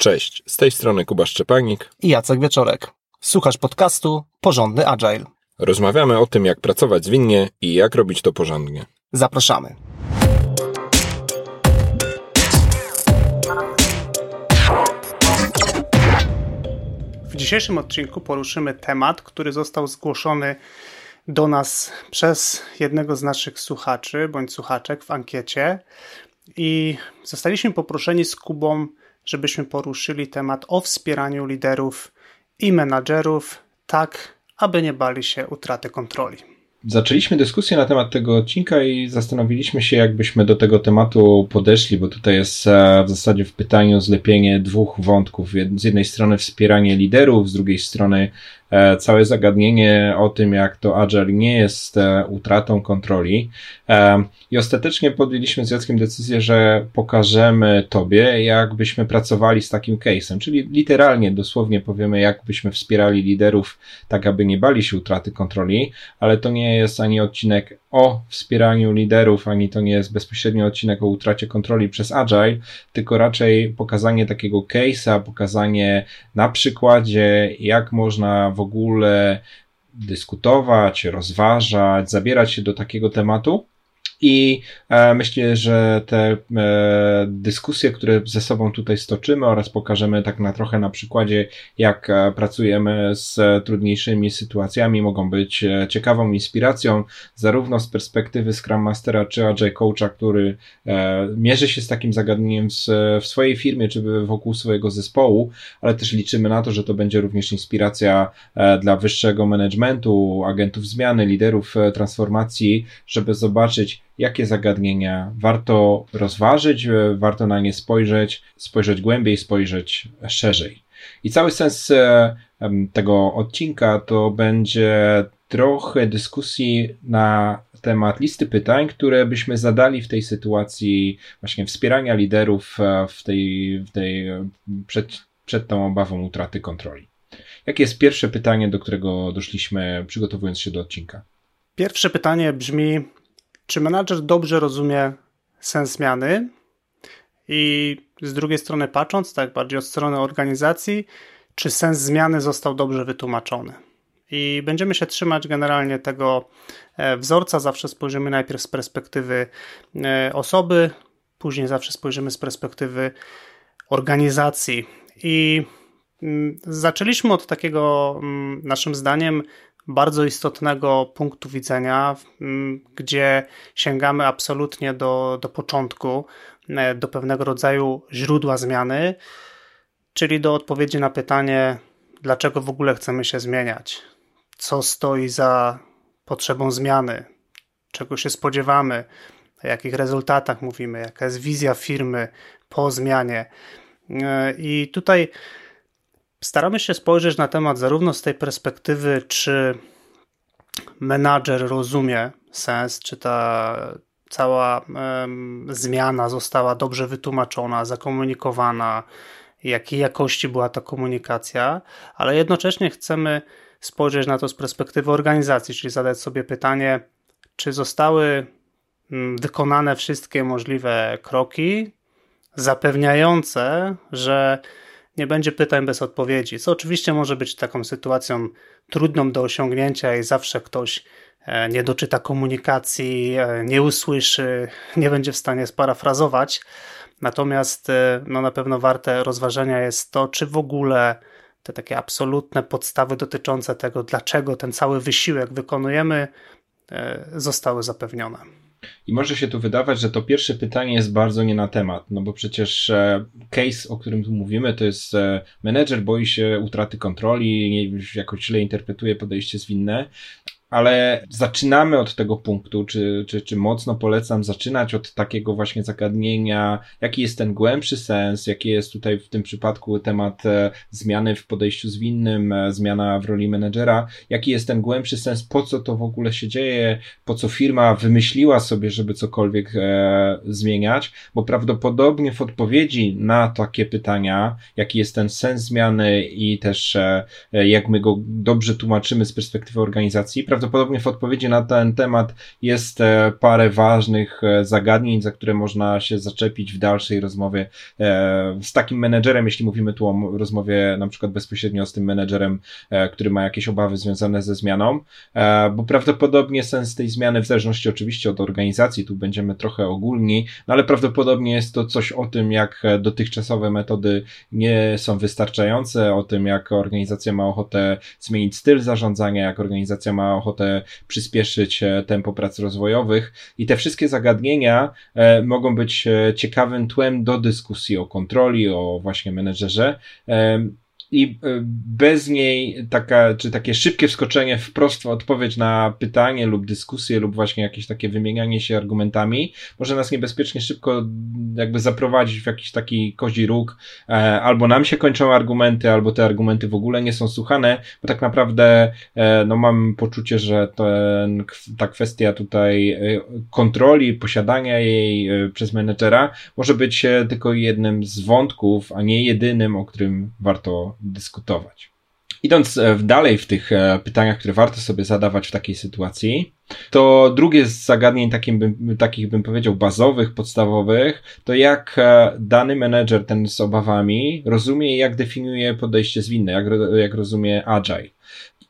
Cześć, z tej strony Kuba Szczepanik i Jacek Wieczorek. Słuchasz podcastu Porządny Agile. Rozmawiamy o tym, jak pracować zwinnie i jak robić to porządnie. Zapraszamy. W dzisiejszym odcinku poruszymy temat, który został zgłoszony do nas przez jednego z naszych słuchaczy bądź słuchaczek w ankiecie i zostaliśmy poproszeni z Kubą żebyśmy poruszyli temat o wspieraniu liderów i menadżerów, tak aby nie bali się utraty kontroli. Zaczęliśmy dyskusję na temat tego odcinka i zastanowiliśmy się, jakbyśmy do tego tematu podeszli, bo tutaj jest e, w zasadzie w pytaniu zlepienie dwóch wątków. Z jednej strony wspieranie liderów, z drugiej strony całe zagadnienie o tym, jak to Agile nie jest e, utratą kontroli. E, I ostatecznie podjęliśmy z Jackiem decyzję, że pokażemy Tobie, jak byśmy pracowali z takim case'em, czyli literalnie, dosłownie powiemy, jak byśmy wspierali liderów, tak aby nie bali się utraty kontroli, ale to nie jest ani odcinek o wspieraniu liderów, ani to nie jest bezpośrednio odcinek o utracie kontroli przez Agile, tylko raczej pokazanie takiego case'a, pokazanie na przykładzie, jak można w ogóle dyskutować, rozważać, zabierać się do takiego tematu, i e, myślę, że te e, dyskusje, które ze sobą tutaj stoczymy oraz pokażemy tak na trochę na przykładzie, jak e, pracujemy z trudniejszymi sytuacjami, mogą być ciekawą inspiracją, zarówno z perspektywy Scrum Mastera czy Agile Coacha, który mierzy się z takim zagadnieniem w swojej firmie czy wokół swojego zespołu, ale też liczymy na to, że to będzie również inspiracja dla wyższego managementu, agentów zmiany, liderów transformacji, żeby zobaczyć, jakie zagadnienia warto rozważyć, e, warto na nie spojrzeć, spojrzeć głębiej, spojrzeć szerzej. I cały sens e, tego odcinka to będzie trochę dyskusji na temat listy pytań, które byśmy zadali w tej sytuacji właśnie wspierania liderów e, w tej, w tej przed, przed tą obawą utraty kontroli. Jakie jest pierwsze pytanie, do którego doszliśmy przygotowując się do odcinka? Pierwsze pytanie brzmi: czy menadżer dobrze rozumie sens zmiany i z drugiej strony patrząc, tak bardziej od strony organizacji, czy sens zmiany został dobrze wytłumaczony. I będziemy się trzymać generalnie tego e, wzorca. Zawsze spojrzymy najpierw z perspektywy e, osoby, później zawsze spojrzymy z perspektywy organizacji. I mm, zaczęliśmy od takiego, mm, naszym zdaniem, bardzo istotnego punktu widzenia, gdzie sięgamy absolutnie do, do początku, e, do pewnego rodzaju źródła zmiany, czyli do odpowiedzi na pytanie, dlaczego w ogóle chcemy się zmieniać, co stoi za potrzebą zmiany, czego się spodziewamy, o jakich rezultatach mówimy, jaka jest wizja firmy po zmianie. E, I tutaj staramy się spojrzeć na temat zarówno z tej perspektywy, czy menadżer rozumie sens, czy ta cała um, zmiana została dobrze wytłumaczona, zakomunikowana, jakiej jakości była ta komunikacja, ale jednocześnie chcemy spojrzeć na to z perspektywy organizacji, czyli zadać sobie pytanie, czy zostały wykonane wszystkie możliwe kroki zapewniające, że nie będzie pytań bez odpowiedzi, co oczywiście może być taką sytuacją trudną do osiągnięcia i zawsze ktoś e, nie doczyta komunikacji, e, nie usłyszy, nie będzie w stanie sparafrazować. Natomiast e, no, na pewno warte rozważenia jest to, czy w ogóle te takie absolutne podstawy dotyczące tego, dlaczego ten cały wysiłek wykonujemy, zostały zapewnione. I może się tu wydawać, że to pierwsze pytanie jest bardzo nie na temat, no bo przecież e, case, o którym tu mówimy, to jest e, menedżer boi się utraty kontroli, jakoś źle interpretuje podejście zwinne, ale zaczynamy od tego punktu, czy, czy, czy mocno polecam zaczynać od takiego właśnie zagadnienia, jaki jest ten głębszy sens, jaki jest tutaj w tym przypadku temat e, zmiany w podejściu zwinnym, e, zmiana w roli menedżera, jaki jest ten głębszy sens, po co to w ogóle się dzieje, po co firma wymyśliła sobie, żeby cokolwiek e, zmieniać, bo prawdopodobnie w odpowiedzi na takie pytania, jaki jest ten sens zmiany i też e, jak my go dobrze tłumaczymy z perspektywy organizacji, prawdopodobnie prawdopodobnie w odpowiedzi na ten temat jest e, parę ważnych e, zagadnień, za które można się zaczepić w dalszej rozmowie e, z takim menedżerem, jeśli mówimy tu o rozmowie na przykład bezpośrednio z tym menedżerem, który ma jakieś obawy związane ze zmianą, bo prawdopodobnie sens tej zmiany, w zależności oczywiście od organizacji, tu będziemy trochę ogólni, no ale prawdopodobnie jest to coś o tym, jak dotychczasowe metody nie są wystarczające, o tym, jak organizacja ma ochotę zmienić styl zarządzania, jak organizacja ma ochotę przyspieszyć e, tempo prac rozwojowych. I te wszystkie zagadnienia e, mogą być e, ciekawym tłem do dyskusji o kontroli, o właśnie menedżerze i e, bez niej taka, czy takie szybkie wskoczenie w odpowiedź na pytanie lub dyskusję lub właśnie jakieś takie wymienianie się argumentami może nas niebezpiecznie szybko jakby zaprowadzić w jakiś taki kozi róg, e, albo nam się kończą argumenty, albo te argumenty w ogóle nie są słuchane, bo tak naprawdę e, no mam poczucie, że ten, ta kwestia tutaj kontroli, posiadania jej przez menedżera może być tylko jednym z wątków, a nie jedynym, o którym warto dyskutować. Idąc e, dalej w tych e, pytaniach, które warto sobie zadawać w takiej sytuacji, to drugie z zagadnień takim bym, takich bym powiedział bazowych, podstawowych, to jak e, dany menedżer, ten z obawami, rozumie i jak definiuje podejście zwinne, jak, jak rozumie agile.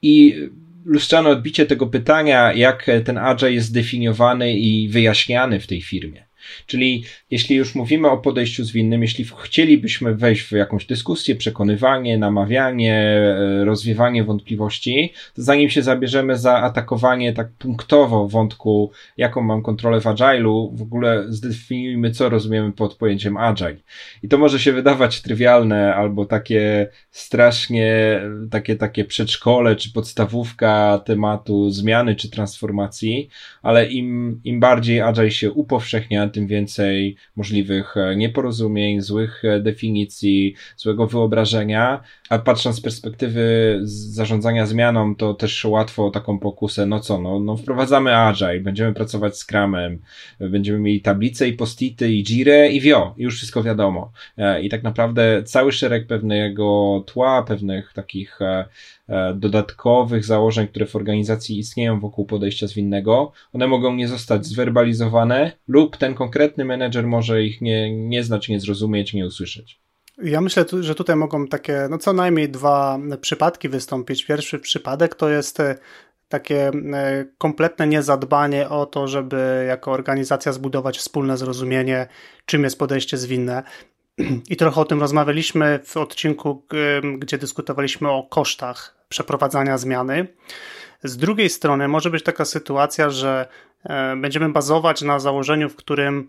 I lustrzane odbicie tego pytania, jak ten agile jest definiowany i wyjaśniany w tej firmie. Czyli jeśli już mówimy o podejściu zwinnym, jeśli chcielibyśmy wejść w jakąś dyskusję, przekonywanie, namawianie, e, rozwiewanie wątpliwości, to zanim się zabierzemy za atakowanie tak punktowo wątku, jaką mam kontrolę w Agile'u, w ogóle zdefiniujmy, co rozumiemy pod pojęciem Agile. I to może się wydawać trywialne albo takie strasznie, takie, takie przedszkole czy podstawówka tematu zmiany czy transformacji, ale im, im bardziej Agile się upowszechnia, tym więcej możliwych e, nieporozumień, złych e, definicji, złego wyobrażenia, a patrząc z perspektywy zarządzania zmianą, to też łatwo taką pokusę, no co, no, no wprowadzamy Agile, będziemy pracować z Scrumem, będziemy mieli tablice i postity i Jirę i wio, już wszystko wiadomo. E, I tak naprawdę cały szereg pewnego tła, pewnych takich dodatkowych założeń, które w organizacji istnieją wokół podejścia zwinnego, one mogą nie zostać zwerbalizowane lub ten konkretny menedżer może ich nie, nie znać, nie zrozumieć, nie usłyszeć. Ja myślę, że tutaj mogą takie, no co najmniej dwa przypadki wystąpić. Pierwszy przypadek to jest e, takie e, kompletne niezadbanie o to, żeby jako organizacja zbudować wspólne zrozumienie, czym jest podejście zwinne. I trochę o tym rozmawialiśmy w odcinku, gdzie dyskutowaliśmy o kosztach przeprowadzania zmiany. Z drugiej strony może być taka sytuacja, że e, będziemy bazować na założeniu, w którym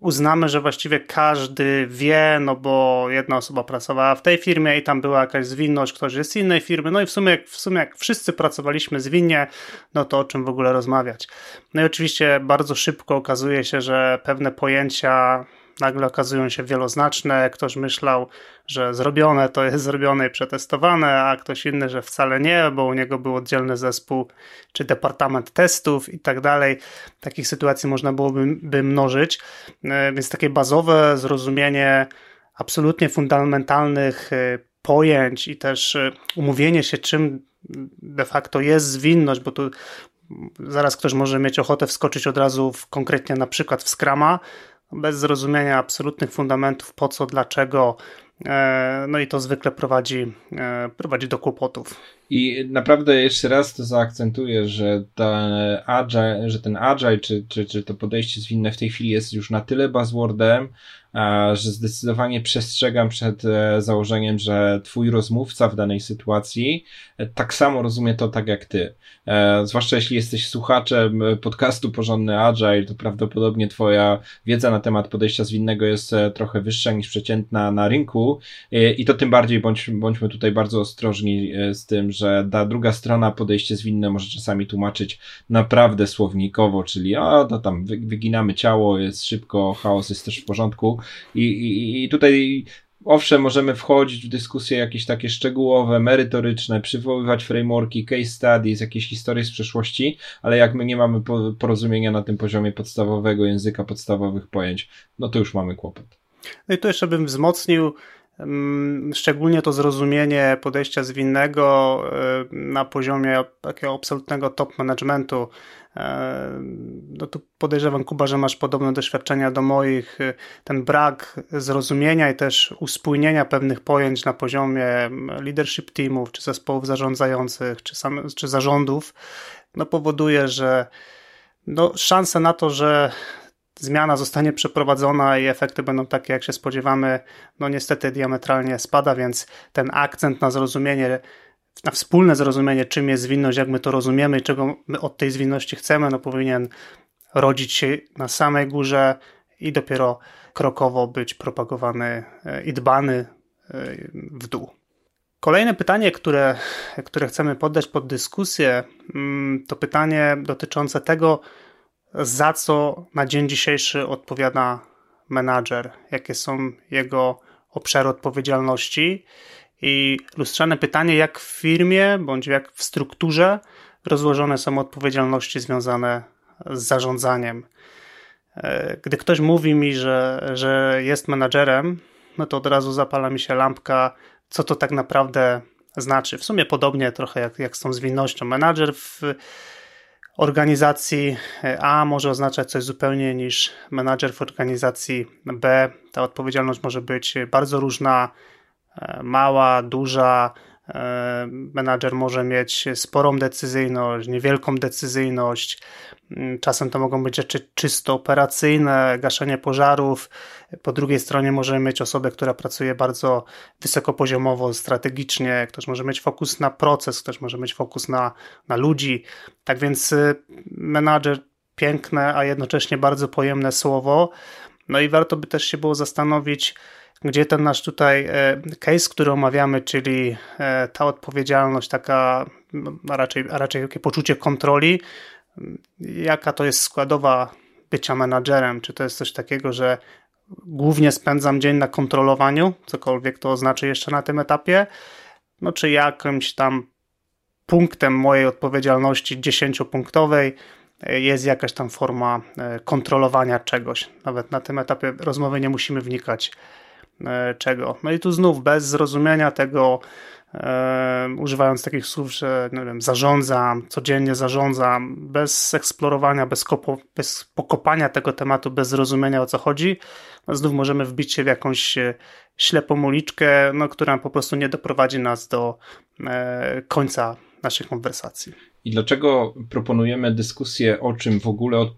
uznamy, że właściwie każdy wie, no bo jedna osoba pracowała w tej firmie i tam była jakaś zwinność, ktoś jest z innej firmy, no i w sumie, w sumie jak wszyscy pracowaliśmy zwinnie, no to o czym w ogóle rozmawiać. No i oczywiście bardzo szybko okazuje się, że pewne pojęcia nagle okazują się wieloznaczne. Ktoś myślał, że zrobione to jest zrobione i przetestowane, a ktoś inny, że wcale nie, bo u niego był oddzielny zespół czy departament testów i tak dalej. Takich sytuacji można byłoby by mnożyć, e, więc takie bazowe zrozumienie absolutnie fundamentalnych e, pojęć i też e, umówienie się, czym de facto jest zwinność, bo tu zaraz ktoś może mieć ochotę wskoczyć od razu w, konkretnie na przykład w Scrama, bez zrozumienia absolutnych fundamentów, po co, dlaczego. E, no i to zwykle prowadzi, e, prowadzi do kłopotów. I naprawdę jeszcze raz to zaakcentuję, że, ta agile, że ten agile, czy, czy, czy to podejście zwinne w tej chwili jest już na tyle buzzwordem, że zdecydowanie przestrzegam przed e, założeniem, że twój rozmówca w danej sytuacji e, tak samo rozumie to tak jak ty. E, zwłaszcza jeśli jesteś słuchaczem podcastu Porządny Agile, to prawdopodobnie twoja wiedza na temat podejścia zwinnego jest trochę wyższa niż przeciętna na rynku i to tym bardziej bądź, bądźmy tutaj bardzo ostrożni z tym, że ta druga strona podejście zwinne może czasami tłumaczyć naprawdę słownikowo, czyli o, to tam wyginamy ciało, jest szybko, chaos jest też w porządku, i, i, i tutaj Owszem, możemy wchodzić w dyskusje jakieś takie szczegółowe, merytoryczne, przywoływać frameworki, case studies, jakieś historie z przeszłości, ale jak my nie mamy porozumienia na tym poziomie podstawowego języka, podstawowych pojęć, no to już mamy kłopot. No i tu jeszcze bym wzmocnił Mm, szczególnie to zrozumienie podejścia zwinnego y, na poziomie takiego absolutnego top managementu. E, no tu podejrzewam, Kuba, że masz podobne doświadczenia do moich. Ten brak zrozumienia i też uspójnienia pewnych pojęć na poziomie leadership teamów, czy zespołów zarządzających, czy, sam, czy zarządów, no powoduje, że no, szanse na to, że zmiana zostanie przeprowadzona i efekty będą takie, jak się spodziewamy, no niestety diametralnie spada, więc ten akcent na zrozumienie, na wspólne zrozumienie, czym jest zwinność, jak my to rozumiemy i czego my od tej zwinności chcemy, no powinien rodzić się na samej górze i dopiero krokowo być propagowany e, i dbany e, w dół. Kolejne pytanie, które, które chcemy poddać pod dyskusję, mm, to pytanie dotyczące tego, za co na dzień dzisiejszy odpowiada menadżer, jakie są jego obszary odpowiedzialności i lustrzane pytanie, jak w firmie bądź jak w strukturze rozłożone są odpowiedzialności związane z zarządzaniem. E, gdy ktoś mówi mi, że, że jest menadżerem, no to od razu zapala mi się lampka, co to tak naprawdę znaczy. W sumie podobnie trochę jak, jak z tą zwinnością. Menadżer w organizacji A może oznaczać coś zupełnie niż menadżer w organizacji B. Ta odpowiedzialność może być bardzo różna, e, mała, duża, E, menadżer może mieć sporą decyzyjność, niewielką decyzyjność. Mm, czasem to mogą być rzeczy czysto operacyjne, gaszenie pożarów. Po drugiej stronie możemy mieć osobę, która pracuje bardzo wysokopoziomowo, strategicznie. Ktoś może mieć fokus na proces, ktoś może mieć fokus na, na ludzi. Tak więc y, menadżer piękne, a jednocześnie bardzo pojemne słowo. No i warto by też się było zastanowić, gdzie ten nasz tutaj e, case, który omawiamy, czyli e, ta odpowiedzialność, taka a raczej, a raczej takie poczucie kontroli, jaka to jest składowa bycia menadżerem? Czy to jest coś takiego, że głównie spędzam dzień na kontrolowaniu, cokolwiek to oznacza jeszcze na tym etapie, no czy jakimś tam punktem mojej odpowiedzialności dziesięciopunktowej e, jest jakaś tam forma kontrolowania czegoś. Nawet na tym etapie rozmowy nie musimy wnikać czego. No i tu znów bez zrozumienia tego, e, używając takich słów, że nie wiem, zarządzam, codziennie zarządzam, bez eksplorowania, bez, kopo, bez pokopania tego tematu, bez zrozumienia o co chodzi, no znów możemy wbić się w jakąś e, ślepą uliczkę, no, która po prostu nie doprowadzi nas do e, końca naszej konwersacji. I dlaczego proponujemy dyskusję o czym w ogóle, o,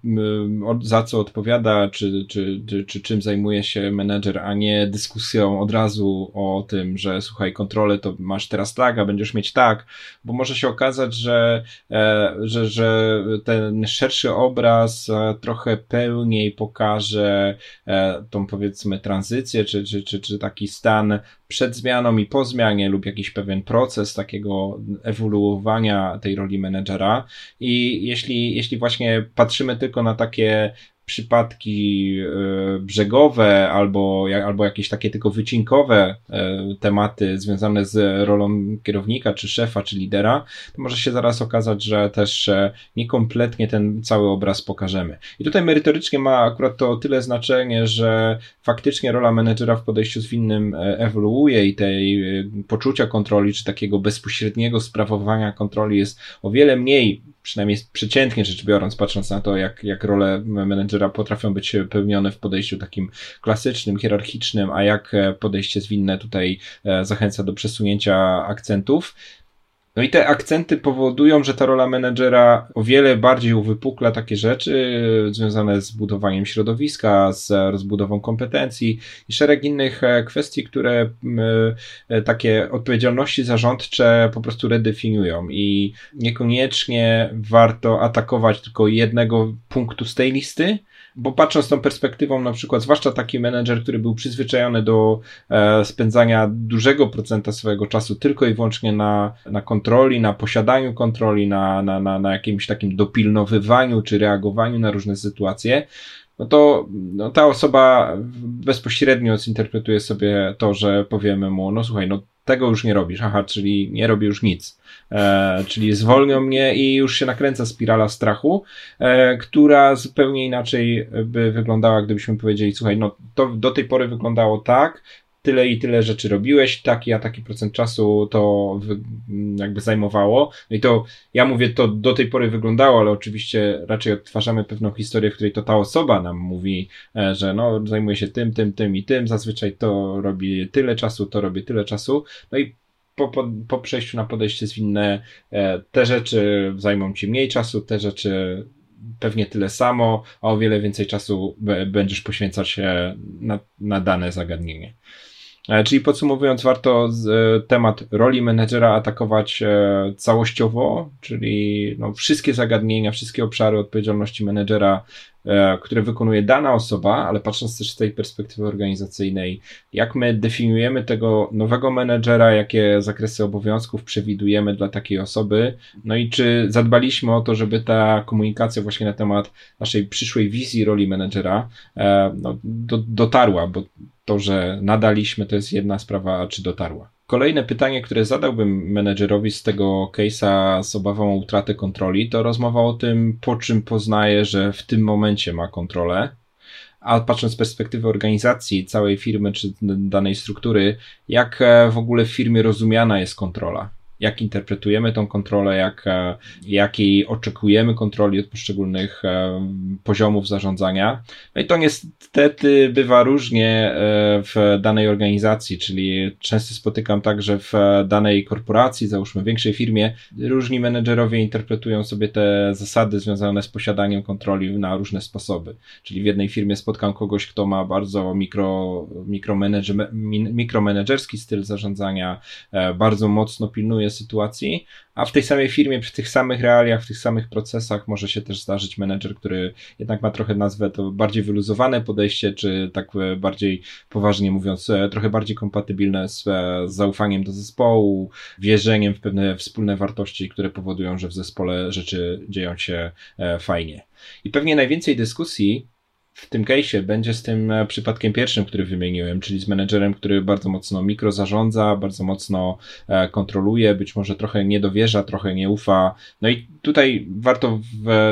o, za co odpowiada, czy, czy, czy, czy czym zajmuje się menedżer, a nie dyskusją od razu o tym, że słuchaj, kontrolę to masz teraz tak, a będziesz mieć tak, bo może się okazać, że, e, że, że ten szerszy obraz e, trochę pełniej pokaże e, tą powiedzmy tranzycję, czy, czy, czy, czy taki stan przed zmianą i po zmianie lub jakiś pewien proces takiego ewoluowania tej roli menedżera. I jeśli, jeśli właśnie patrzymy tylko na takie przypadki e, brzegowe albo, albo jakieś takie tylko wycinkowe e, tematy związane z rolą kierownika, czy szefa, czy lidera, to może się zaraz okazać, że też e, niekompletnie ten cały obraz pokażemy. I tutaj merytorycznie ma akurat to tyle znaczenie, że faktycznie rola menedżera w podejściu zwinnym ewoluuje i tej poczucia kontroli, czy takiego bezpośredniego sprawowania kontroli jest o wiele mniej przynajmniej przeciętnie rzecz biorąc, patrząc na to, jak, jak role menedżera potrafią być pełnione w podejściu takim klasycznym, hierarchicznym, a jak e, podejście zwinne tutaj e, zachęca do przesunięcia akcentów, no i te akcenty powodują, że ta rola menedżera o wiele bardziej uwypukla takie rzeczy związane z budowaniem środowiska, z rozbudową kompetencji i szereg innych e, kwestii, które e, takie odpowiedzialności zarządcze po prostu redefiniują. I niekoniecznie warto atakować tylko jednego punktu z tej listy, bo patrząc tą perspektywą, na przykład, zwłaszcza taki menedżer, który był przyzwyczajony do e, spędzania dużego procenta swojego czasu tylko i wyłącznie na, na kontroli, na posiadaniu kontroli, na, na, na, na jakimś takim dopilnowywaniu czy reagowaniu na różne sytuacje, no to no, ta osoba bezpośrednio zinterpretuje sobie to, że powiemy mu, no słuchaj, no tego już nie robisz, aha, czyli nie robię już nic. E, czyli zwolnią mnie i już się nakręca spirala strachu, e, która zupełnie inaczej by wyglądała, gdybyśmy powiedzieli, słuchaj, no to do tej pory wyglądało tak, tyle i tyle rzeczy robiłeś, taki a taki procent czasu to jakby zajmowało. No i to, ja mówię, to do tej pory wyglądało, ale oczywiście raczej odtwarzamy pewną historię, w której to ta osoba nam mówi, e, że no, zajmuje się tym, tym, tym i tym, zazwyczaj to robi tyle czasu, to robi tyle czasu. No i po, po, po przejściu na podejście zwinne, e, te rzeczy zajmą ci mniej czasu, te rzeczy pewnie tyle samo, a o wiele więcej czasu będziesz poświęcać na, na dane zagadnienie. E, czyli podsumowując, warto e, temat roli menedżera atakować e, całościowo, czyli no, wszystkie zagadnienia, wszystkie obszary odpowiedzialności menedżera które wykonuje dana osoba, ale patrząc też z tej perspektywy organizacyjnej, jak my definiujemy tego nowego menedżera, jakie zakresy obowiązków przewidujemy dla takiej osoby, no i czy zadbaliśmy o to, żeby ta komunikacja właśnie na temat naszej przyszłej wizji roli menedżera no, do, dotarła, bo to, że nadaliśmy, to jest jedna sprawa, a czy dotarła. Kolejne pytanie, które zadałbym menedżerowi z tego case'a z obawą o utratę kontroli, to rozmowa o tym, po czym poznaje, że w tym momencie ma kontrolę. A patrząc z perspektywy organizacji, całej firmy czy danej struktury, jak e, w ogóle w firmie rozumiana jest kontrola? Jak interpretujemy tą kontrolę, jak, e, jakiej oczekujemy kontroli od poszczególnych e, poziomów zarządzania. No i to niestety bywa różnie e, w danej organizacji, czyli często spotykam tak, że w danej korporacji, załóżmy większej firmie, różni menedżerowie interpretują sobie te zasady związane z posiadaniem kontroli na różne sposoby. Czyli w jednej firmie spotkam kogoś, kto ma bardzo mikro, mikromenedżerski styl zarządzania, bardzo mocno pilnuje sytuacji, a w tej samej firmie, przy tych samych realiach, w tych samych procesach może się też zdarzyć menedżer, który jednak ma trochę nazwę to bardziej wyluzowane podejście, czy tak e, bardziej poważnie mówiąc, e, trochę bardziej kompatybilne z, e, z zaufaniem do zespołu, wierzeniem w pewne wspólne wartości, które powodują, że w zespole rzeczy dzieją się fajnie. I pewnie najwięcej dyskusji w tym case'ie będzie z tym e, przypadkiem pierwszym, który wymieniłem, czyli z menedżerem, który bardzo mocno mikro zarządza, bardzo mocno e, kontroluje, być może trochę nie dowierza, trochę nie ufa. No i tutaj warto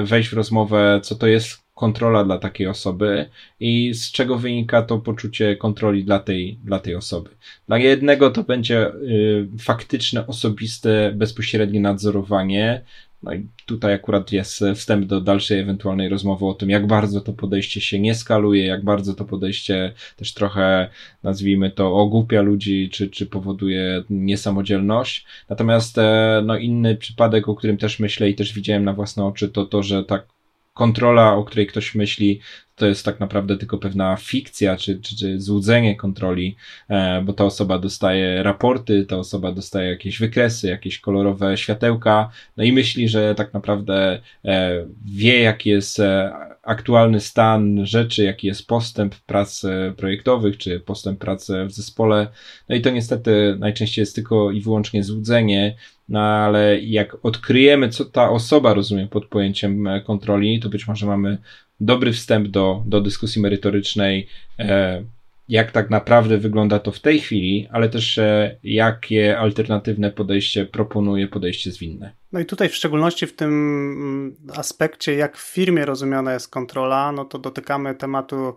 wejść w rozmowę, co to jest kontrola dla takiej osoby i z czego wynika to poczucie kontroli dla tej, dla tej osoby. Dla jednego to będzie y, faktyczne, osobiste, bezpośrednie nadzorowanie, no i tutaj akurat jest wstęp do dalszej ewentualnej rozmowy o tym, jak bardzo to podejście się nie skaluje, jak bardzo to podejście też trochę, nazwijmy to, ogłupia ludzi, czy, czy powoduje niesamodzielność. Natomiast e, no, inny przypadek, o którym też myślę i też widziałem na własne oczy, to to, że tak kontrola, o której ktoś myśli, to jest tak naprawdę tylko pewna fikcja, czy, czy, czy złudzenie kontroli, e, bo ta osoba dostaje raporty, ta osoba dostaje jakieś wykresy, jakieś kolorowe światełka, no i myśli, że tak naprawdę e, wie, jaki jest e, aktualny stan rzeczy, jaki jest postęp prac projektowych, czy postęp pracy w zespole. No i to niestety najczęściej jest tylko i wyłącznie złudzenie, no ale jak odkryjemy, co ta osoba rozumie pod pojęciem kontroli, to być może mamy dobry wstęp do, do dyskusji merytorycznej, e, jak tak naprawdę wygląda to w tej chwili, ale też e, jakie alternatywne podejście proponuje podejście zwinne. No i tutaj w szczególności w tym mm, aspekcie, jak w firmie rozumiana jest kontrola, no to dotykamy tematu,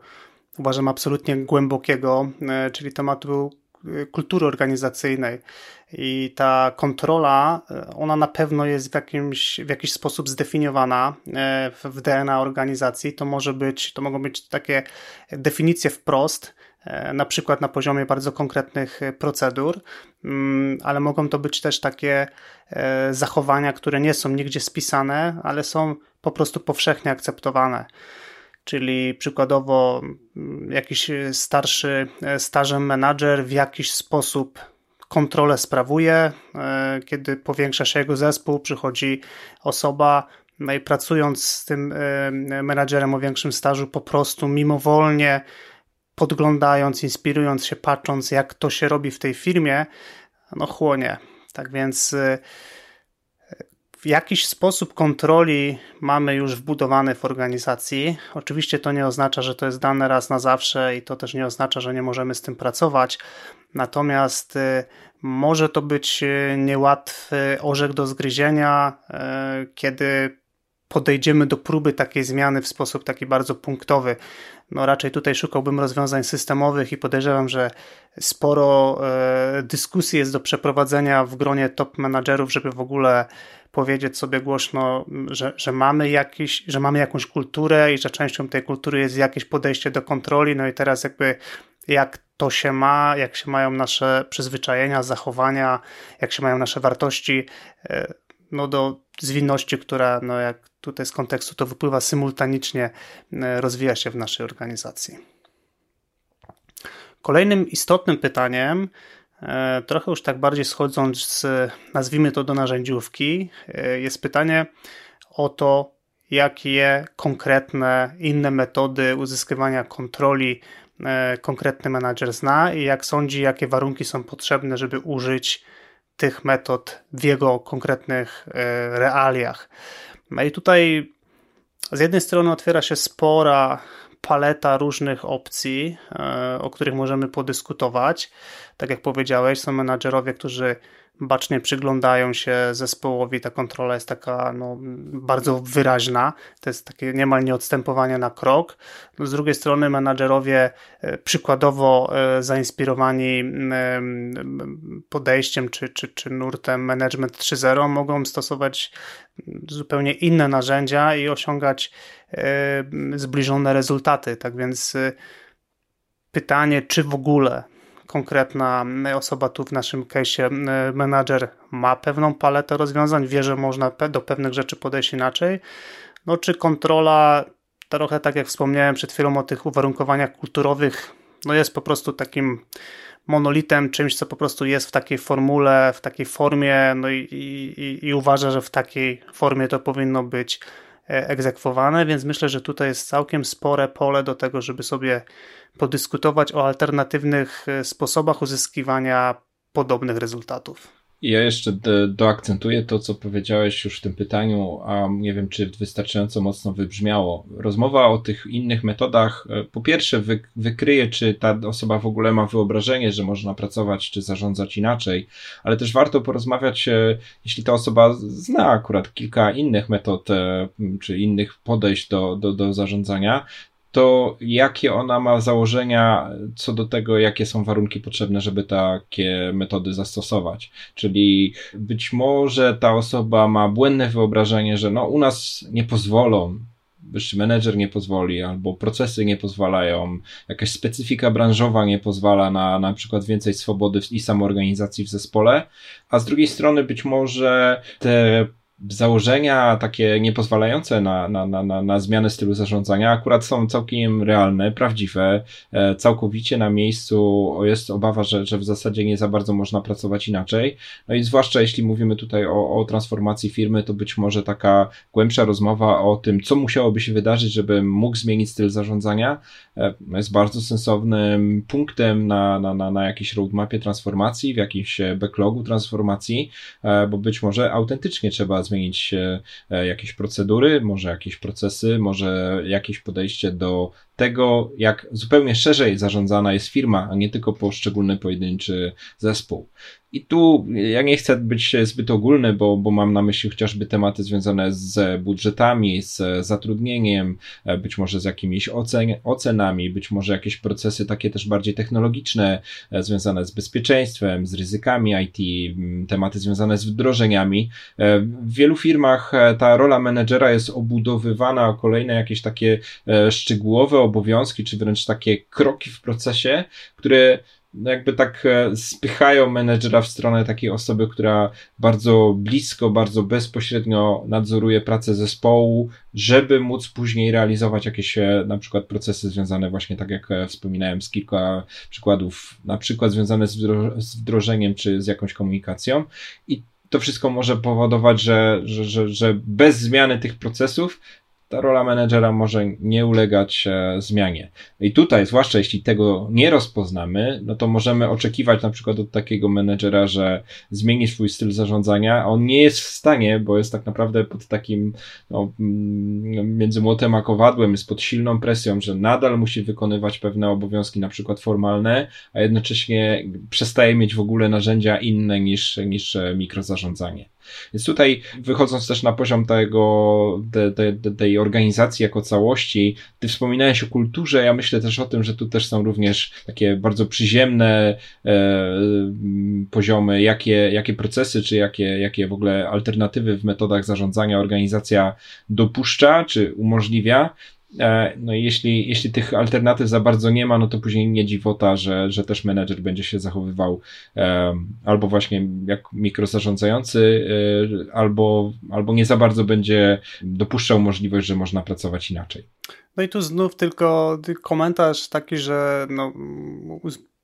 uważam, absolutnie głębokiego, e, czyli tematu kultury organizacyjnej. I ta kontrola, e, ona na pewno jest w, jakimś, w jakiś sposób zdefiniowana e, w DNA organizacji. To może być, to mogą być takie definicje wprost, e, na przykład na poziomie bardzo konkretnych procedur, mm, ale mogą to być też takie zachowania, które nie są nigdzie spisane, ale są po prostu powszechnie akceptowane czyli przykładowo mm, jakiś starszy stażem menadżer w jakiś sposób kontrolę sprawuje, e, kiedy powiększa się jego zespół, przychodzi osoba, no i pracując z tym e, menadżerem o większym stażu, po prostu mimowolnie podglądając, inspirując się, patrząc, jak to się robi w tej firmie, no chłonie. Tak więc e, jakiś sposób kontroli mamy już wbudowany w organizacji. Oczywiście to nie oznacza, że to jest dane raz na zawsze i to też nie oznacza, że nie możemy z tym pracować. Natomiast y, może to być y, niełatwy orzech do zgryzienia, y, kiedy podejdziemy do próby takiej zmiany w sposób taki bardzo punktowy. No raczej tutaj szukałbym rozwiązań systemowych i podejrzewam, że sporo dyskusji jest do przeprowadzenia w gronie top menadżerów, żeby w ogóle powiedzieć sobie głośno, że, że mamy jakiś, że mamy jakąś kulturę i że częścią tej kultury jest jakieś podejście do kontroli. No i teraz jakby jak to się ma, jak się mają nasze przyzwyczajenia, zachowania, jak się mają nasze wartości, e, no do zwinności, która, no jak tutaj z kontekstu to wypływa symultanicznie, e, rozwija się w naszej organizacji. Kolejnym istotnym pytaniem, trochę już tak bardziej schodząc z, nazwijmy to do narzędziówki, jest pytanie o to, jakie konkretne inne metody uzyskiwania kontroli E, konkretny menadżer zna i jak sądzi, jakie warunki są potrzebne, żeby użyć tych metod w jego konkretnych e, realiach. No i tutaj z jednej strony otwiera się spora paleta różnych opcji, e, o których możemy podyskutować. Tak jak powiedziałeś, są menadżerowie, którzy bacznie przyglądają się zespołowi, ta kontrola jest taka no, bardzo wyraźna, to jest takie niemal nieodstępowanie na krok. Z drugiej strony menadżerowie e, przykładowo e, zainspirowani podejściem czy, czy, czy nurtem Management 3.0 mogą stosować zupełnie inne narzędzia i osiągać zbliżone rezultaty. Tak więc pytanie, czy w ogóle konkretna osoba tu w naszym case'ie, menadżer ma pewną paletę rozwiązań, wie, że można do pewnych rzeczy podejść inaczej, no czy kontrola, trochę tak jak wspomniałem przed chwilą o tych uwarunkowaniach kulturowych, no jest po prostu takim monolitem, czymś, co po prostu jest w takiej formule, w takiej formie, no i, i, i uważa, że w takiej formie to powinno być egzekwowane, więc myślę, że tutaj jest całkiem spore pole do tego, żeby sobie podyskutować o alternatywnych e, sposobach uzyskiwania podobnych rezultatów. Ja jeszcze doakcentuję to, co powiedziałeś już w tym pytaniu, a nie wiem, czy wystarczająco mocno wybrzmiało. Rozmowa o tych innych metodach, e, po pierwsze, wy, wykryje, czy ta osoba w ogóle ma wyobrażenie, że można pracować czy zarządzać inaczej, ale też warto porozmawiać, e, jeśli ta osoba zna akurat kilka innych metod czy innych podejść do, do, do zarządzania, to jakie ona ma założenia co do tego, jakie są warunki potrzebne, żeby takie metody zastosować. Czyli być może ta osoba ma błędne wyobrażenie, że no u nas nie pozwolą, wyższy menedżer nie pozwoli, albo procesy nie pozwalają, jakaś specyfika branżowa nie pozwala na na przykład więcej swobody i samoorganizacji w zespole, a z drugiej strony być może te założenia takie niepozwalające na, na, na, na, na zmianę stylu zarządzania akurat są całkiem realne, prawdziwe, e, całkowicie na miejscu jest obawa, że, że w zasadzie nie za bardzo można pracować inaczej. No i zwłaszcza jeśli mówimy tutaj o, o transformacji firmy, to być może taka głębsza rozmowa o tym, co musiałoby się wydarzyć, żeby mógł zmienić styl zarządzania, e, jest bardzo sensownym punktem na, na, na, na jakiejś roadmapie transformacji, w jakimś backlogu transformacji, e, bo być może autentycznie trzeba zmienić e, jakieś procedury, może jakieś procesy, może jakieś podejście do tego, jak zupełnie szerzej zarządzana jest firma, a nie tylko poszczególny pojedynczy zespół. I tu ja nie chcę być zbyt ogólny, bo, bo mam na myśli chociażby tematy związane z budżetami, z zatrudnieniem, być może z jakimiś ocen, ocenami, być może jakieś procesy takie też bardziej technologiczne, związane z bezpieczeństwem, z ryzykami IT, tematy związane z wdrożeniami. W wielu firmach ta rola menedżera jest obudowywana o kolejne jakieś takie e, szczegółowe obowiązki, czy wręcz takie kroki w procesie, które jakby tak e, spychają menedżera w stronę takiej osoby, która bardzo blisko, bardzo bezpośrednio nadzoruje pracę zespołu, żeby móc później realizować jakieś e, na przykład procesy związane właśnie tak jak e, wspominałem z kilka przykładów, na przykład związane z wdrożeniem czy z jakąś komunikacją. I to wszystko może powodować, że, że, że, że bez zmiany tych procesów ta rola menedżera może nie ulegać e, zmianie. I tutaj, zwłaszcza jeśli tego nie rozpoznamy, no to możemy oczekiwać na przykład od takiego menedżera, że zmieni swój styl zarządzania, a on nie jest w stanie, bo jest tak naprawdę pod takim, no, mm, między młotem a kowadłem, jest pod silną presją, że nadal musi wykonywać pewne obowiązki, na przykład formalne, a jednocześnie przestaje mieć w ogóle narzędzia inne niż, niż mikrozarządzanie. Więc tutaj wychodząc też na poziom tego, te, te, tej organizacji jako całości, ty wspominałeś o kulturze, ja myślę też o tym, że tu też są również takie bardzo przyziemne e, poziomy, jakie, jakie procesy, czy jakie, jakie w ogóle alternatywy w metodach zarządzania organizacja dopuszcza, czy umożliwia. E, no i jeśli, jeśli tych alternatyw za bardzo nie ma, no to później nie dziwota, że, że też menedżer będzie się zachowywał um, albo właśnie jak mikrozarządzający, um, albo, albo nie za bardzo będzie dopuszczał możliwość, że można pracować inaczej. No i tu znów tylko komentarz taki, że no,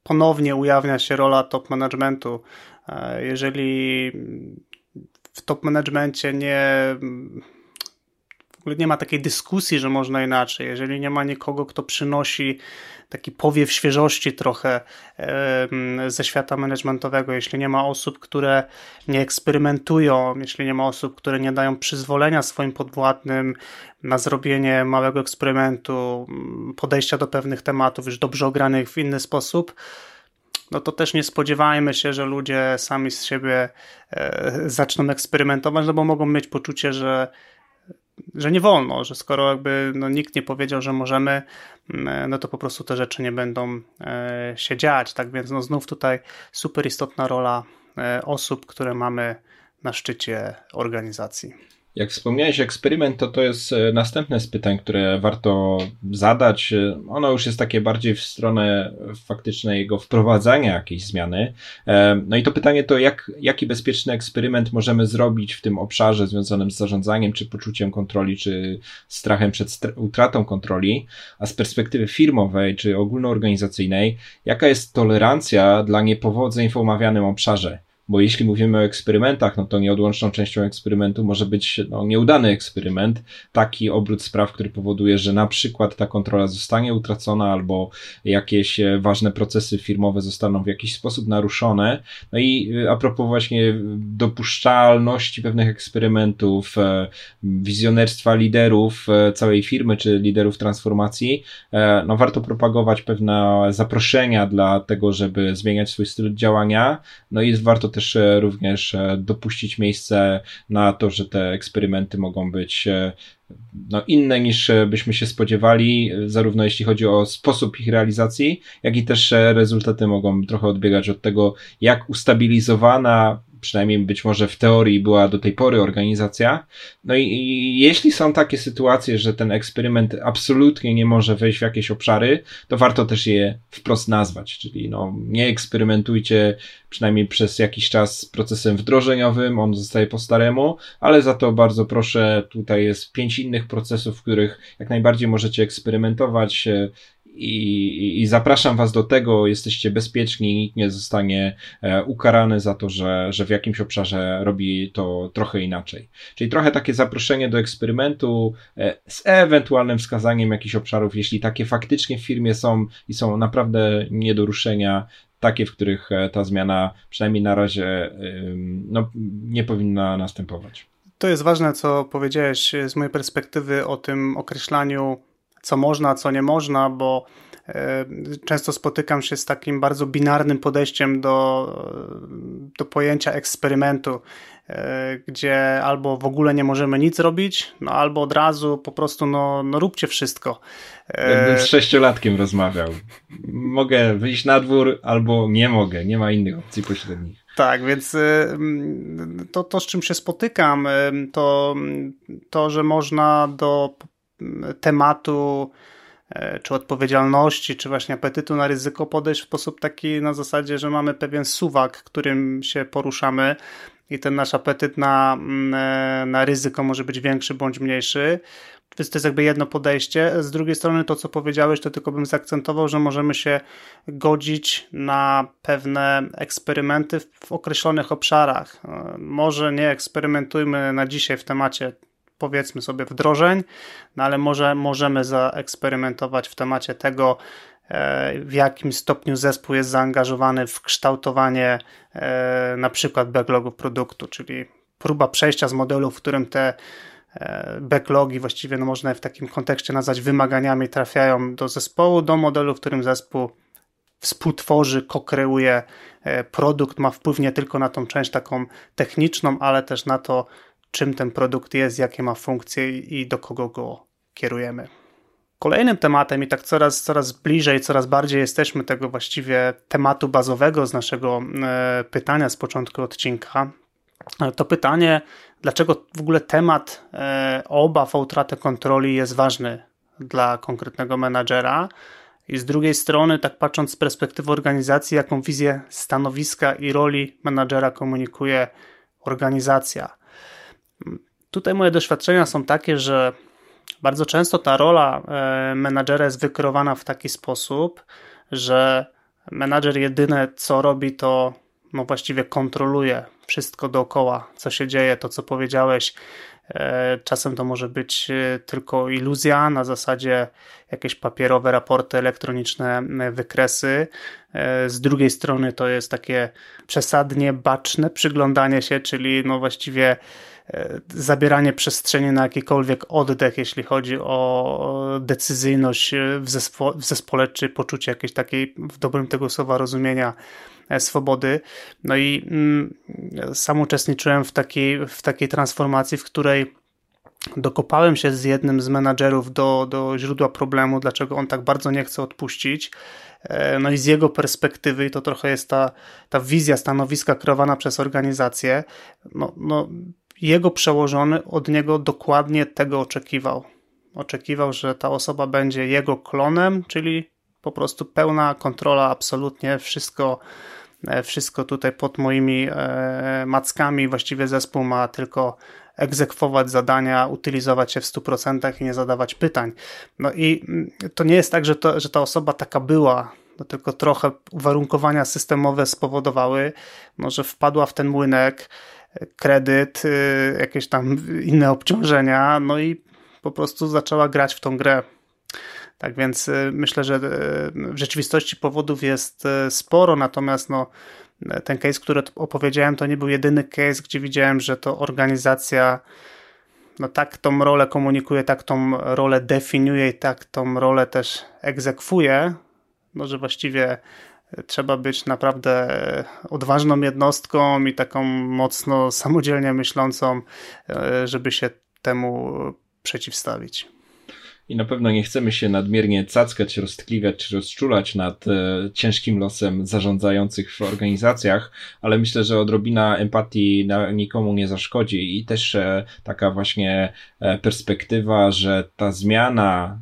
ponownie ujawnia się rola top managementu. E, jeżeli w top managemencie nie ogóle nie ma takiej dyskusji, że można inaczej. Jeżeli nie ma nikogo, kto przynosi taki powiew świeżości trochę ze świata managementowego, jeśli nie ma osób, które nie eksperymentują, jeśli nie ma osób, które nie dają przyzwolenia swoim podwładnym na zrobienie małego eksperymentu, podejścia do pewnych tematów już dobrze ogranych w inny sposób, no to też nie spodziewajmy się, że ludzie sami z siebie e, zaczną eksperymentować, no bo mogą mieć poczucie, że że nie wolno, że skoro jakby no, nikt nie powiedział, że możemy, mm, no to po prostu te rzeczy nie będą e, się dziać. Tak więc no, znów tutaj super istotna rola e, osób, które mamy na szczycie organizacji. Jak wspomniałeś, eksperyment to to jest e, następne z pytań, które warto zadać. E, ono już jest takie bardziej w stronę faktycznego wprowadzania jakiejś zmiany. E, no i to pytanie to, jak, jaki bezpieczny eksperyment możemy zrobić w tym obszarze związanym z zarządzaniem, czy poczuciem kontroli, czy strachem przed utratą kontroli, a z perspektywy firmowej, czy ogólnoorganizacyjnej, jaka jest tolerancja dla niepowodzeń w omawianym obszarze? Bo jeśli mówimy o eksperymentach, no to nieodłączną częścią eksperymentu może być no, nieudany eksperyment, taki obrót spraw, który powoduje, że na przykład ta kontrola zostanie utracona albo jakieś e, ważne procesy firmowe zostaną w jakiś sposób naruszone. No i e, a propos właśnie dopuszczalności pewnych eksperymentów, e, wizjonerstwa liderów całej firmy czy liderów transformacji, no warto propagować pewne zaproszenia dla tego, żeby zmieniać swój styl działania, no i warto też też e, również e, dopuścić miejsce na to, że te eksperymenty mogą być e, no, inne niż byśmy się spodziewali, zarówno jeśli chodzi o sposób ich realizacji, jak i też rezultaty mogą trochę odbiegać od tego, jak ustabilizowana przynajmniej być może w teorii była do tej pory organizacja. No i, i, jeśli są takie sytuacje, że ten eksperyment absolutnie nie może wejść w jakieś obszary, to warto też je wprost nazwać, czyli no, nie eksperymentujcie przynajmniej przez jakiś czas z procesem wdrożeniowym, on zostaje po staremu, ale za to bardzo proszę, tutaj jest pięć innych procesów, w których jak najbardziej możecie eksperymentować, i, i, zapraszam Was do tego, jesteście bezpieczni, nikt nie zostanie e, ukarany za to, że, że w jakimś obszarze robi to trochę inaczej. Czyli trochę takie zaproszenie do eksperymentu e, z ewentualnym wskazaniem jakichś obszarów, jeśli takie faktycznie w firmie są i są naprawdę nie do ruszenia, takie, w których e, ta zmiana przynajmniej na razie no, nie powinna następować. To jest ważne, co powiedziałeś z mojej perspektywy o tym określaniu co można, co nie można, bo e, często spotykam się z takim bardzo binarnym podejściem do, do pojęcia eksperymentu, e, gdzie albo w ogóle nie możemy nic robić, no albo od razu po prostu no, no róbcie wszystko. E, Jakbym z sześciolatkiem rozmawiał. Mogę wyjść na dwór albo nie mogę, nie ma innych opcji pośrednich. Tak, więc to, to z czym się spotykam, to to, że można do tematu e, czy odpowiedzialności, czy właśnie apetytu na ryzyko podejść w sposób taki na zasadzie, że mamy pewien suwak, którym się poruszamy i ten nasz apetyt na, mm, e, na ryzyko może być większy bądź mniejszy. Więc to jest jakby jedno podejście. Z drugiej strony to, co powiedziałeś, to tylko bym zaakcentował, że możemy się godzić na pewne eksperymenty w określonych obszarach. E, może nie eksperymentujmy na dzisiaj w temacie powiedzmy sobie wdrożeń, no ale może możemy zaeksperymentować w temacie tego, e, w jakim stopniu zespół jest zaangażowany w kształtowanie e, na przykład backlogów produktu, czyli próba przejścia z modelu, w którym te e, backlogi właściwie no można w takim kontekście nazwać wymaganiami trafiają do zespołu, do modelu, w którym zespół współtworzy, kokreuje produkt, ma wpływ nie tylko na tą część taką techniczną, ale też na to, czym ten produkt jest, jakie ma funkcje i do kogo go kierujemy. Kolejnym tematem, i tak coraz, coraz bliżej, coraz bardziej jesteśmy tego właściwie tematu bazowego z naszego e, pytania z początku odcinka, to pytanie, dlaczego w ogóle temat e, obaw o utratę kontroli jest ważny dla konkretnego menadżera. I z drugiej strony, tak patrząc z perspektywy organizacji, jaką wizję stanowiska i roli menadżera komunikuje organizacja. Tutaj moje doświadczenia są takie, że bardzo często ta rola e, menadżera jest wykreowana w taki sposób, że menadżer jedyne co robi, to no właściwie kontroluje wszystko dookoła, co się dzieje, to co powiedziałeś. E, czasem to może być e, tylko iluzja, na zasadzie jakieś papierowe raporty, elektroniczne wykresy. Z drugiej strony to jest takie przesadnie baczne przyglądanie się, czyli no właściwie zabieranie przestrzeni na jakikolwiek oddech, jeśli chodzi o decyzyjność w, zespo w zespole, czy poczucie jakiejś takiej, w dobrym tego słowa rozumienia, e, swobody. No i mm, sam uczestniczyłem w takiej, w takiej transformacji, w której dokopałem się z jednym z menadżerów do, do źródła problemu, dlaczego on tak bardzo nie chce odpuścić. E, no i z jego perspektywy, to trochę jest ta, ta wizja stanowiska kreowana przez organizację, no, no jego przełożony od niego dokładnie tego oczekiwał. Oczekiwał, że ta osoba będzie jego klonem, czyli po prostu pełna kontrola, absolutnie wszystko, e, wszystko tutaj pod moimi e, mackami. Właściwie zespół ma tylko egzekwować zadania, utylizować się w 100% i nie zadawać pytań. No i mm, to nie jest tak, że, to, że ta osoba taka była, no tylko trochę uwarunkowania systemowe spowodowały, no, że wpadła w ten młynek kredyt, y, jakieś tam inne obciążenia, no i po prostu zaczęła grać w tą grę. Tak więc y, myślę, że y, w rzeczywistości powodów jest sporo, natomiast no, ten case, który opowiedziałem, to nie był jedyny case, gdzie widziałem, że to organizacja no tak tą rolę komunikuje, tak tą rolę definiuje i tak tą rolę też egzekwuje, no że właściwie trzeba być naprawdę odważną jednostką i taką mocno samodzielnie myślącą, e, żeby się temu przeciwstawić. I na pewno nie chcemy się nadmiernie cackać, roztkliwiać czy rozczulać nad e, ciężkim losem zarządzających w organizacjach, ale myślę, że odrobina empatii na, nikomu nie zaszkodzi. I też e, taka właśnie e, perspektywa, że ta zmiana,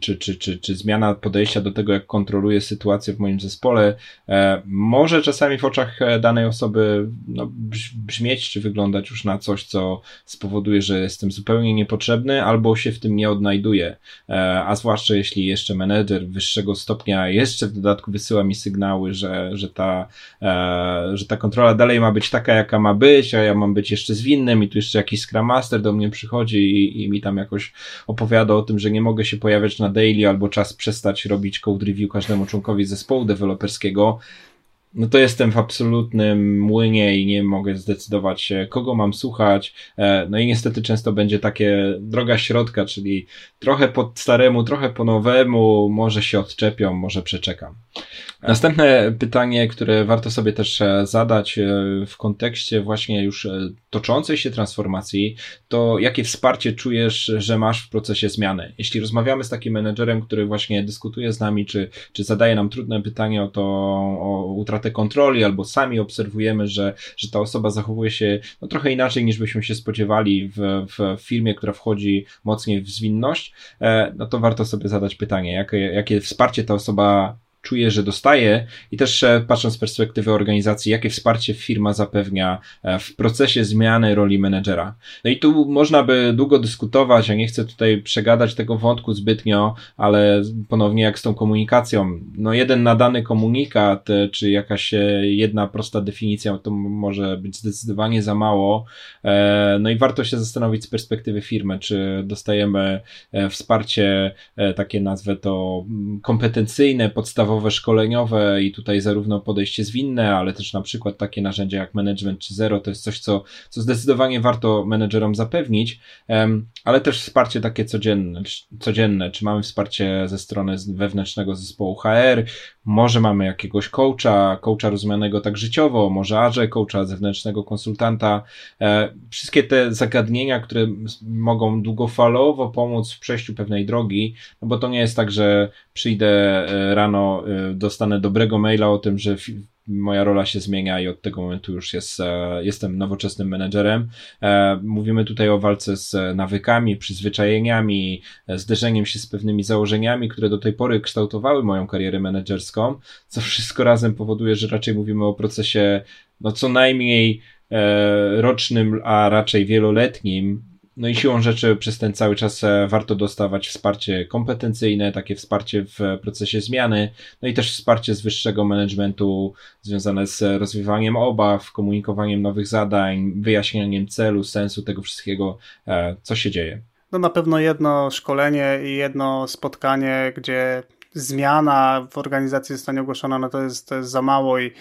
czy, czy, czy, czy zmiana podejścia do tego, jak kontroluję sytuację w moim zespole, e, może czasami w oczach e, danej osoby no, brzmieć czy wyglądać już na coś, co spowoduje, że jestem zupełnie niepotrzebny albo się w tym nie odnajduję E, a zwłaszcza jeśli jeszcze menedżer wyższego stopnia jeszcze w dodatku wysyła mi sygnały, że, że, ta, e, że ta kontrola dalej ma być taka, jaka ma być, a ja mam być jeszcze zwinnym i tu jeszcze jakiś Scrum Master do mnie przychodzi i, i mi tam jakoś opowiada o tym, że nie mogę się pojawiać na daily albo czas przestać robić code review każdemu członkowi zespołu deweloperskiego, no to jestem w absolutnym młynie i nie mogę zdecydować się, kogo mam słuchać. E, no i niestety często będzie takie droga środka, czyli trochę po staremu, trochę po nowemu, może się odczepią, może przeczekam. Następne pytanie, które warto sobie też e, zadać e, w kontekście właśnie już toczącej się transformacji, to jakie wsparcie czujesz, że masz w procesie zmiany? Jeśli rozmawiamy z takim menedżerem, który właśnie dyskutuje z nami, czy, czy zadaje nam trudne pytanie o to, o utratę kontroli, albo sami obserwujemy, że, że ta osoba zachowuje się no, trochę inaczej niż byśmy się spodziewali w, w firmie, która wchodzi mocniej w zwinność, e, no to warto sobie zadać pytanie, jakie, jakie wsparcie ta osoba czuje, że dostaje i też e, patrząc z perspektywy organizacji, jakie wsparcie firma zapewnia e, w procesie zmiany roli menedżera. No i tu można by długo dyskutować, ja nie chcę tutaj przegadać tego wątku zbytnio, ale ponownie jak z tą komunikacją. No jeden nadany komunikat, e, czy jakaś jedna prosta definicja, to może być zdecydowanie za mało. No i warto się zastanowić z perspektywy firmy, czy dostajemy wsparcie, takie nazwę to kompetencyjne, podstawowe, podstawowe szkoleniowe i tutaj zarówno podejście zwinne, ale też na przykład takie narzędzia jak Management czy Zero to jest coś, co, co zdecydowanie warto menedżerom zapewnić, ale też wsparcie takie codzienne, codzienne. Czy mamy wsparcie ze strony wewnętrznego zespołu HR, może mamy jakiegoś coacha, coacha rozumianego tak życiowo, może ARZE, coacha zewnętrznego konsultanta. E, wszystkie te zagadnienia, które mogą długofalowo pomóc w przejściu pewnej drogi, no bo to nie jest tak, że przyjdę e, rano, e, dostanę dobrego maila o tym, że moja rola się zmienia i od tego momentu już jest, e, jestem nowoczesnym menedżerem. Mówimy tutaj o walce z nawykami, przyzwyczajeniami, zderzeniem się z pewnymi założeniami, które do tej pory kształtowały moją karierę menedżerską, co wszystko razem powoduje, że raczej mówimy o procesie no co najmniej rocznym, a raczej wieloletnim, no i siłą rzeczy przez ten cały czas e, warto dostawać wsparcie kompetencyjne, takie wsparcie w procesie zmiany, no i też wsparcie z wyższego managementu związane z rozwiązywaniem obaw, komunikowaniem nowych zadań, wyjaśnianiem celu, sensu tego wszystkiego, e, co się dzieje. No na pewno jedno szkolenie i jedno spotkanie, gdzie zmiana w organizacji zostanie ogłoszona, no to jest, to jest za mało i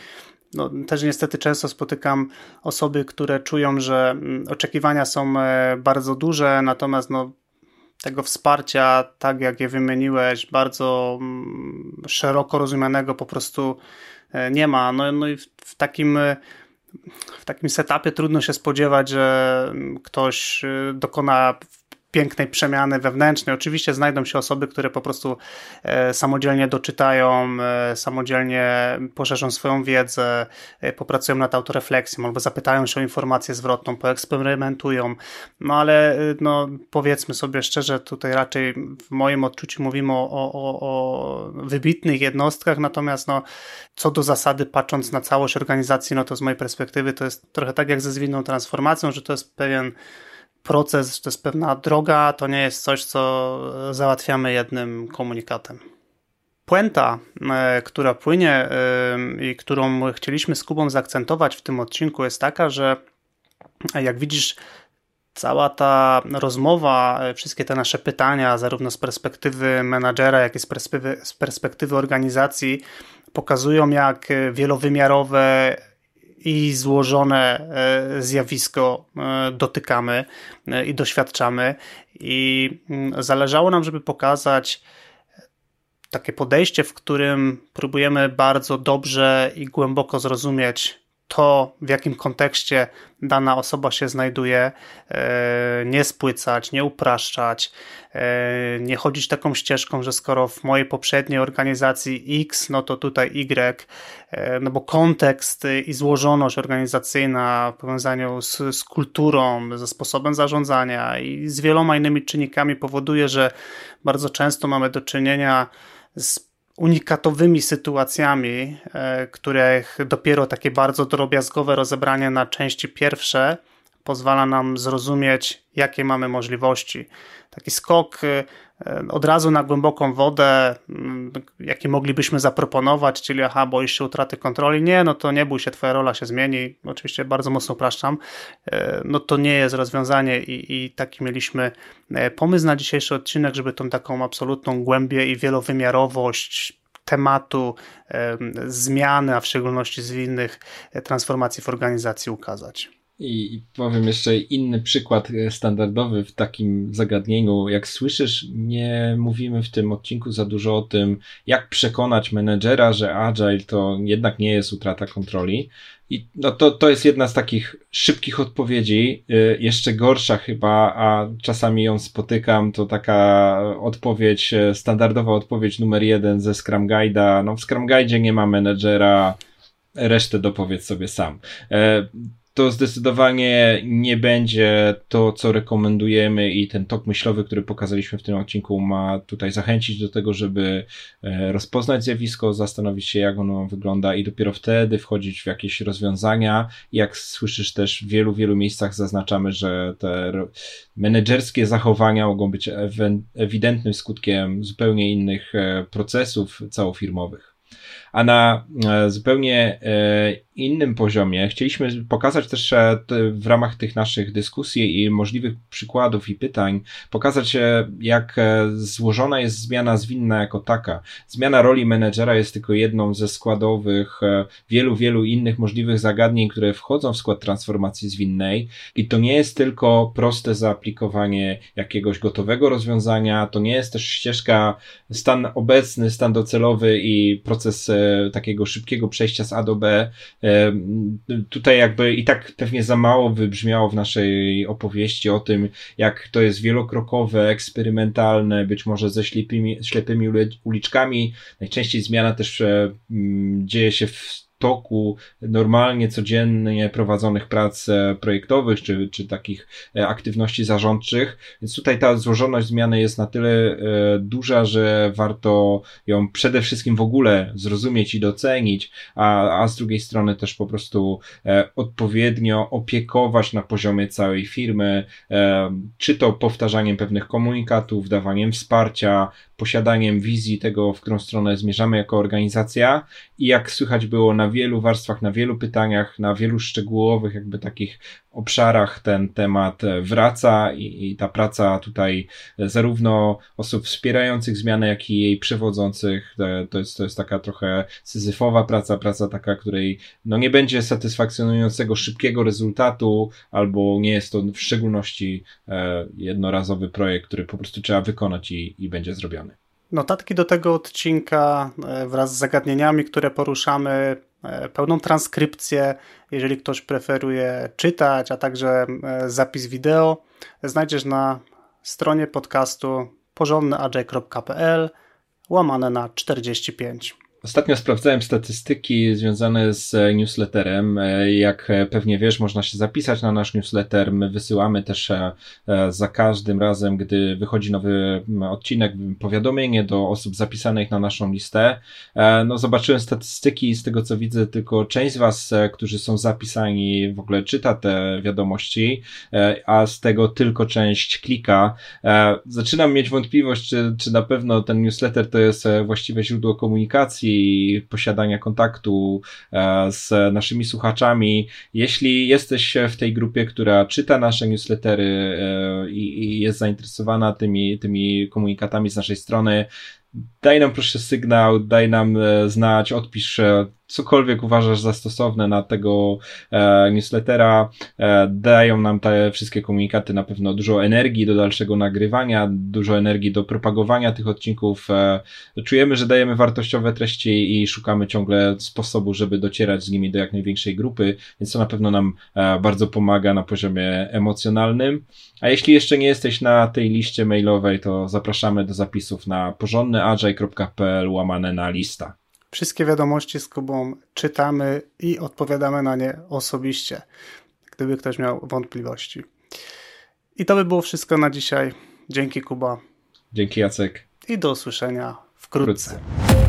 no, też niestety często spotykam osoby, które czują, że mm, oczekiwania są e, bardzo duże, natomiast no, tego wsparcia, tak jak je wymieniłeś, bardzo mm, szeroko rozumianego po prostu e, nie ma. No, no i w takim e, w takim setupie trudno się spodziewać, że mm, ktoś dokona pięknej przemiany wewnętrznej. Oczywiście znajdą się osoby, które po prostu e, samodzielnie doczytają, e, samodzielnie poszerzą swoją wiedzę, e, popracują nad autorefleksją albo zapytają się o informację zwrotną, poeksperymentują. No ale no, powiedzmy sobie szczerze, tutaj raczej w moim odczuciu mówimy o, o, o wybitnych jednostkach, natomiast no, co do zasady, patrząc na całość organizacji, no to z mojej perspektywy to jest trochę tak jak ze zwinną transformacją, że to jest pewien proces, to jest pewna droga, to nie jest coś, co załatwiamy jednym komunikatem. Puenta, e, która płynie e, i którą chcieliśmy z Kubą zaakcentować w tym odcinku, jest taka, że jak widzisz, cała ta rozmowa, e, wszystkie te nasze pytania, zarówno z perspektywy menadżera, jak i z perspektywy, z perspektywy organizacji, pokazują, jak wielowymiarowe i złożone e, zjawisko e, dotykamy e, i doświadczamy. I mm, zależało nam, żeby pokazać takie podejście, w którym próbujemy bardzo dobrze i głęboko zrozumieć to, w jakim kontekście dana osoba się znajduje, e, nie spłycać, nie upraszczać, e, nie chodzić taką ścieżką, że skoro w mojej poprzedniej organizacji X, no to tutaj Y, e, no bo kontekst i złożoność organizacyjna w powiązaniu z, z kulturą, ze sposobem zarządzania i z wieloma innymi czynnikami powoduje, że bardzo często mamy do czynienia z unikatowymi sytuacjami, e, których dopiero takie bardzo drobiazgowe rozebranie na części pierwsze pozwala nam zrozumieć, jakie mamy możliwości. Taki skok e, od razu na głęboką wodę, mm, jaki moglibyśmy zaproponować, czyli aha, boisz się utraty kontroli, nie, no to nie bój się, twoja rola się zmieni, oczywiście bardzo mocno upraszczam, e, no to nie jest rozwiązanie i, i taki mieliśmy pomysł na dzisiejszy odcinek, żeby tą taką absolutną głębię i wielowymiarowość tematu zmiany, a w szczególności zwinnych e, transformacji w organizacji ukazać. I powiem jeszcze inny przykład e, standardowy w takim zagadnieniu. Jak słyszysz, nie mówimy w tym odcinku za dużo o tym, jak przekonać menedżera, że agile to jednak nie jest utrata kontroli. I no to, to jest jedna z takich szybkich odpowiedzi, y, jeszcze gorsza chyba, a czasami ją spotykam, to taka odpowiedź, e, standardowa odpowiedź numer jeden ze Scrum Guide'a. No w Scrum Guide'zie nie ma menedżera, resztę dopowiedz sobie sam. To zdecydowanie nie będzie to, co rekomendujemy i ten tok myślowy, który pokazaliśmy w tym odcinku ma tutaj zachęcić do tego, żeby e, rozpoznać zjawisko, zastanowić się, jak ono wygląda i dopiero wtedy wchodzić w jakieś rozwiązania. Jak słyszysz też w wielu, wielu miejscach zaznaczamy, że te menedżerskie zachowania mogą być ewidentnym skutkiem zupełnie innych e, procesów całofirmowych. A na e, zupełnie e, innym poziomie chcieliśmy pokazać też w ramach tych naszych dyskusji i możliwych przykładów i pytań, pokazać jak złożona jest zmiana zwinna jako taka. Zmiana roli menedżera jest tylko jedną ze składowych wielu, wielu innych możliwych zagadnień, które wchodzą w skład transformacji zwinnej i to nie jest tylko proste zaaplikowanie jakiegoś gotowego rozwiązania, to nie jest też ścieżka stan obecny, stan docelowy i proces e, takiego szybkiego przejścia z A do B. E, tutaj jakby i tak pewnie za mało wybrzmiało w naszej opowieści o tym, jak to jest wielokrokowe, eksperymentalne, być może ze ślepymi, ślepymi uliczkami. Najczęściej zmiana też e, dzieje się w toku normalnie, codziennie prowadzonych prac e, projektowych, czy, czy takich e, aktywności zarządczych. Więc tutaj ta złożoność zmiany jest na tyle e, duża, że warto ją przede wszystkim w ogóle zrozumieć i docenić, a, a z drugiej strony też po prostu odpowiednio opiekować na poziomie całej firmy, czy to powtarzaniem pewnych komunikatów, dawaniem wsparcia, posiadaniem wizji tego, w którą stronę zmierzamy jako organizacja i jak słychać było na wielu warstwach, na wielu pytaniach, na wielu szczegółowych jakby takich obszarach ten temat wraca i, i, ta praca tutaj zarówno osób wspierających zmianę, jak i jej przewodzących, to jest, to jest taka trochę syzyfowa praca, praca taka, której no nie będzie satysfakcjonującego szybkiego rezultatu, albo nie jest to w szczególności e, jednorazowy projekt, który po prostu trzeba wykonać i, i będzie zrobiony. Notatki do tego odcinka e, wraz z zagadnieniami, które poruszamy, e, pełną transkrypcję, jeżeli ktoś preferuje czytać, a także e, zapis wideo, znajdziesz na stronie podcastu porządnyagile.pl łamane na 45. Ostatnio sprawdzałem statystyki związane z e, newsletterem. E, jak e, pewnie wiesz, można się zapisać na nasz newsletter. My wysyłamy też za każdym razem, gdy wychodzi nowy odcinek, powiadomienie do osób zapisanych na naszą listę. No, zobaczyłem statystyki i z tego co widzę, tylko część z Was, którzy są zapisani, w ogóle czyta te wiadomości, a z tego tylko część klika. Zaczynam mieć wątpliwość, czy, czy na pewno ten newsletter to jest właściwe źródło komunikacji komunikacji, posiadania kontaktu e, z naszymi słuchaczami. Jeśli jesteś w tej grupie, która czyta nasze newslettery e, i jest zainteresowana tymi, tymi komunikatami z naszej strony, daj nam proszę sygnał, daj nam e, znać, odpisz cokolwiek uważasz za stosowne na tego e, newslettera. E, dają nam te wszystkie komunikaty na pewno dużo energii do dalszego nagrywania, dużo energii do propagowania tych odcinków. E, czujemy, że dajemy wartościowe treści i szukamy ciągle sposobu, żeby docierać z nimi do jak największej grupy, więc to na pewno nam e, bardzo pomaga na poziomie emocjonalnym. A jeśli jeszcze nie jesteś na tej liście mailowej, to zapraszamy do zapisów na porządnyagile.pl łamane na lista. Wszystkie wiadomości z Kubą czytamy i odpowiadamy na nie osobiście, gdyby ktoś miał wątpliwości. I to by było wszystko na dzisiaj. Dzięki Kuba. Dzięki Jacek. I do usłyszenia wkrótce. wkrótce.